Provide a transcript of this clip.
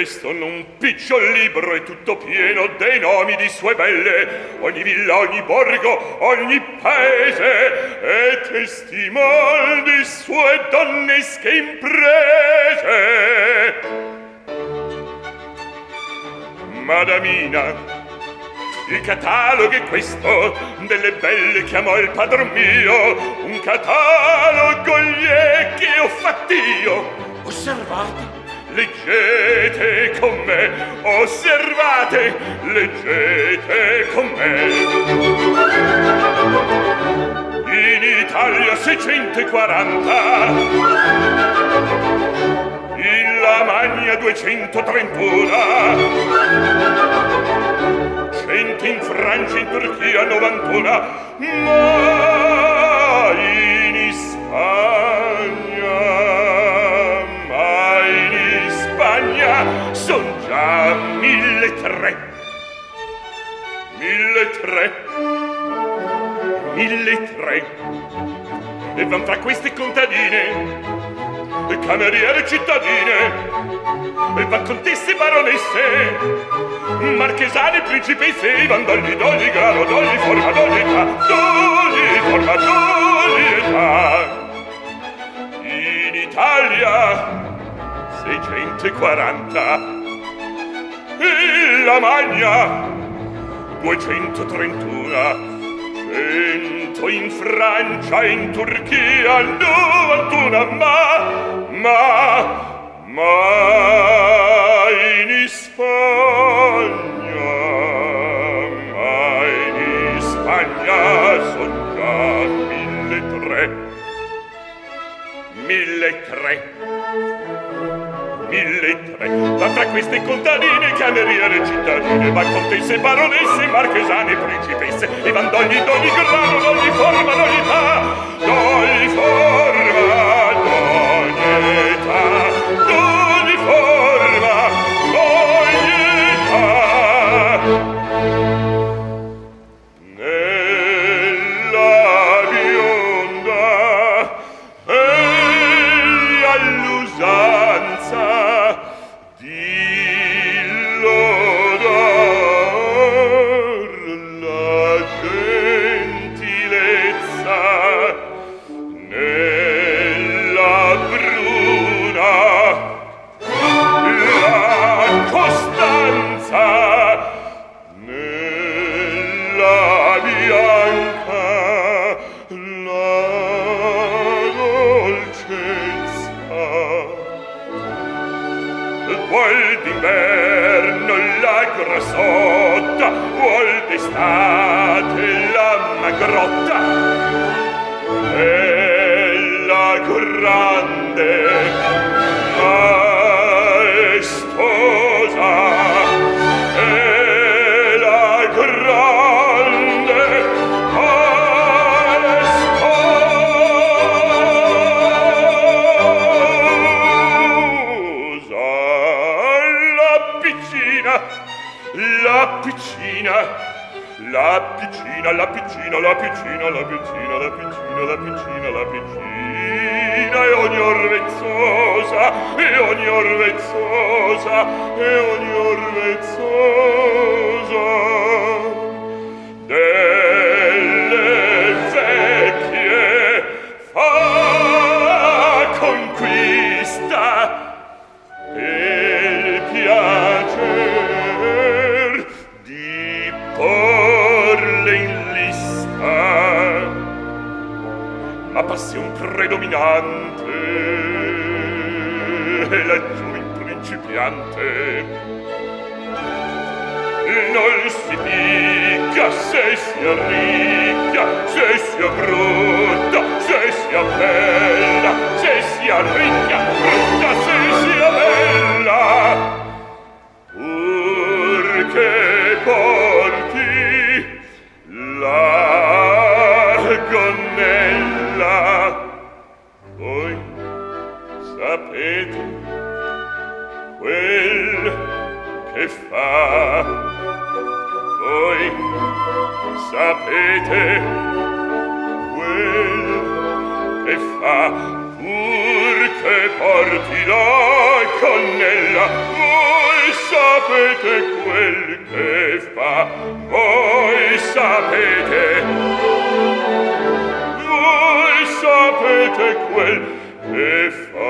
Questo non picciol libro è tutto pieno dei nomi di sue belle, ogni villa, ogni borgo, ogni paese, e testimon di sue donnesche imprese. Madamina, il catalogo è questo, delle belle che amò il padron mio, un catalogo gli è che ho fatto io. Osservate, leggete con me osservate leggete con me. In Italia 640 in Lamagna 231 cento in Francia in Turchia 91 ma mille tre e van tra queste contadine e cameriere cittadine e van contesse baronesse marchesane principesse e van d'ogni d'ogni grado d'ogni forma d'ogni età d'ogni forma d'ogni età. In Italia seicento quaranta e la magna duecento trentuna cento in Francia, in Turchia, novantuna, ma, ma, ma in Spagna, ma in Spagna son già mille tre, mille tre mille tre ma fra queste contadine cameriere cittadine ma contesse baronesse marchesane principesse e vandogli d'ogni grado d'ogni forma d'ogni età d'ogni forma. gentilezza nella bruna la costanza nella la dolcezza. Vuol d'inverno la vuol grotta. La grande maestosa. E la grande maestosa. La piscina La piscina La piccina, la piccina, la piccina, la piccina, la piccina, la piccina, la piccina, e ogni orvezzosa, e ogni orvezzosa, e ogni orvezzosa. passion predominante. E la giovin principiante. Non si dica se sia ricca se sia brutta se sia bella se sia ricca brutta se fa voi sapete quel che fa pur che porti la cannella voi sapete quel che fa voi sapete. Voi sapete quel che fa.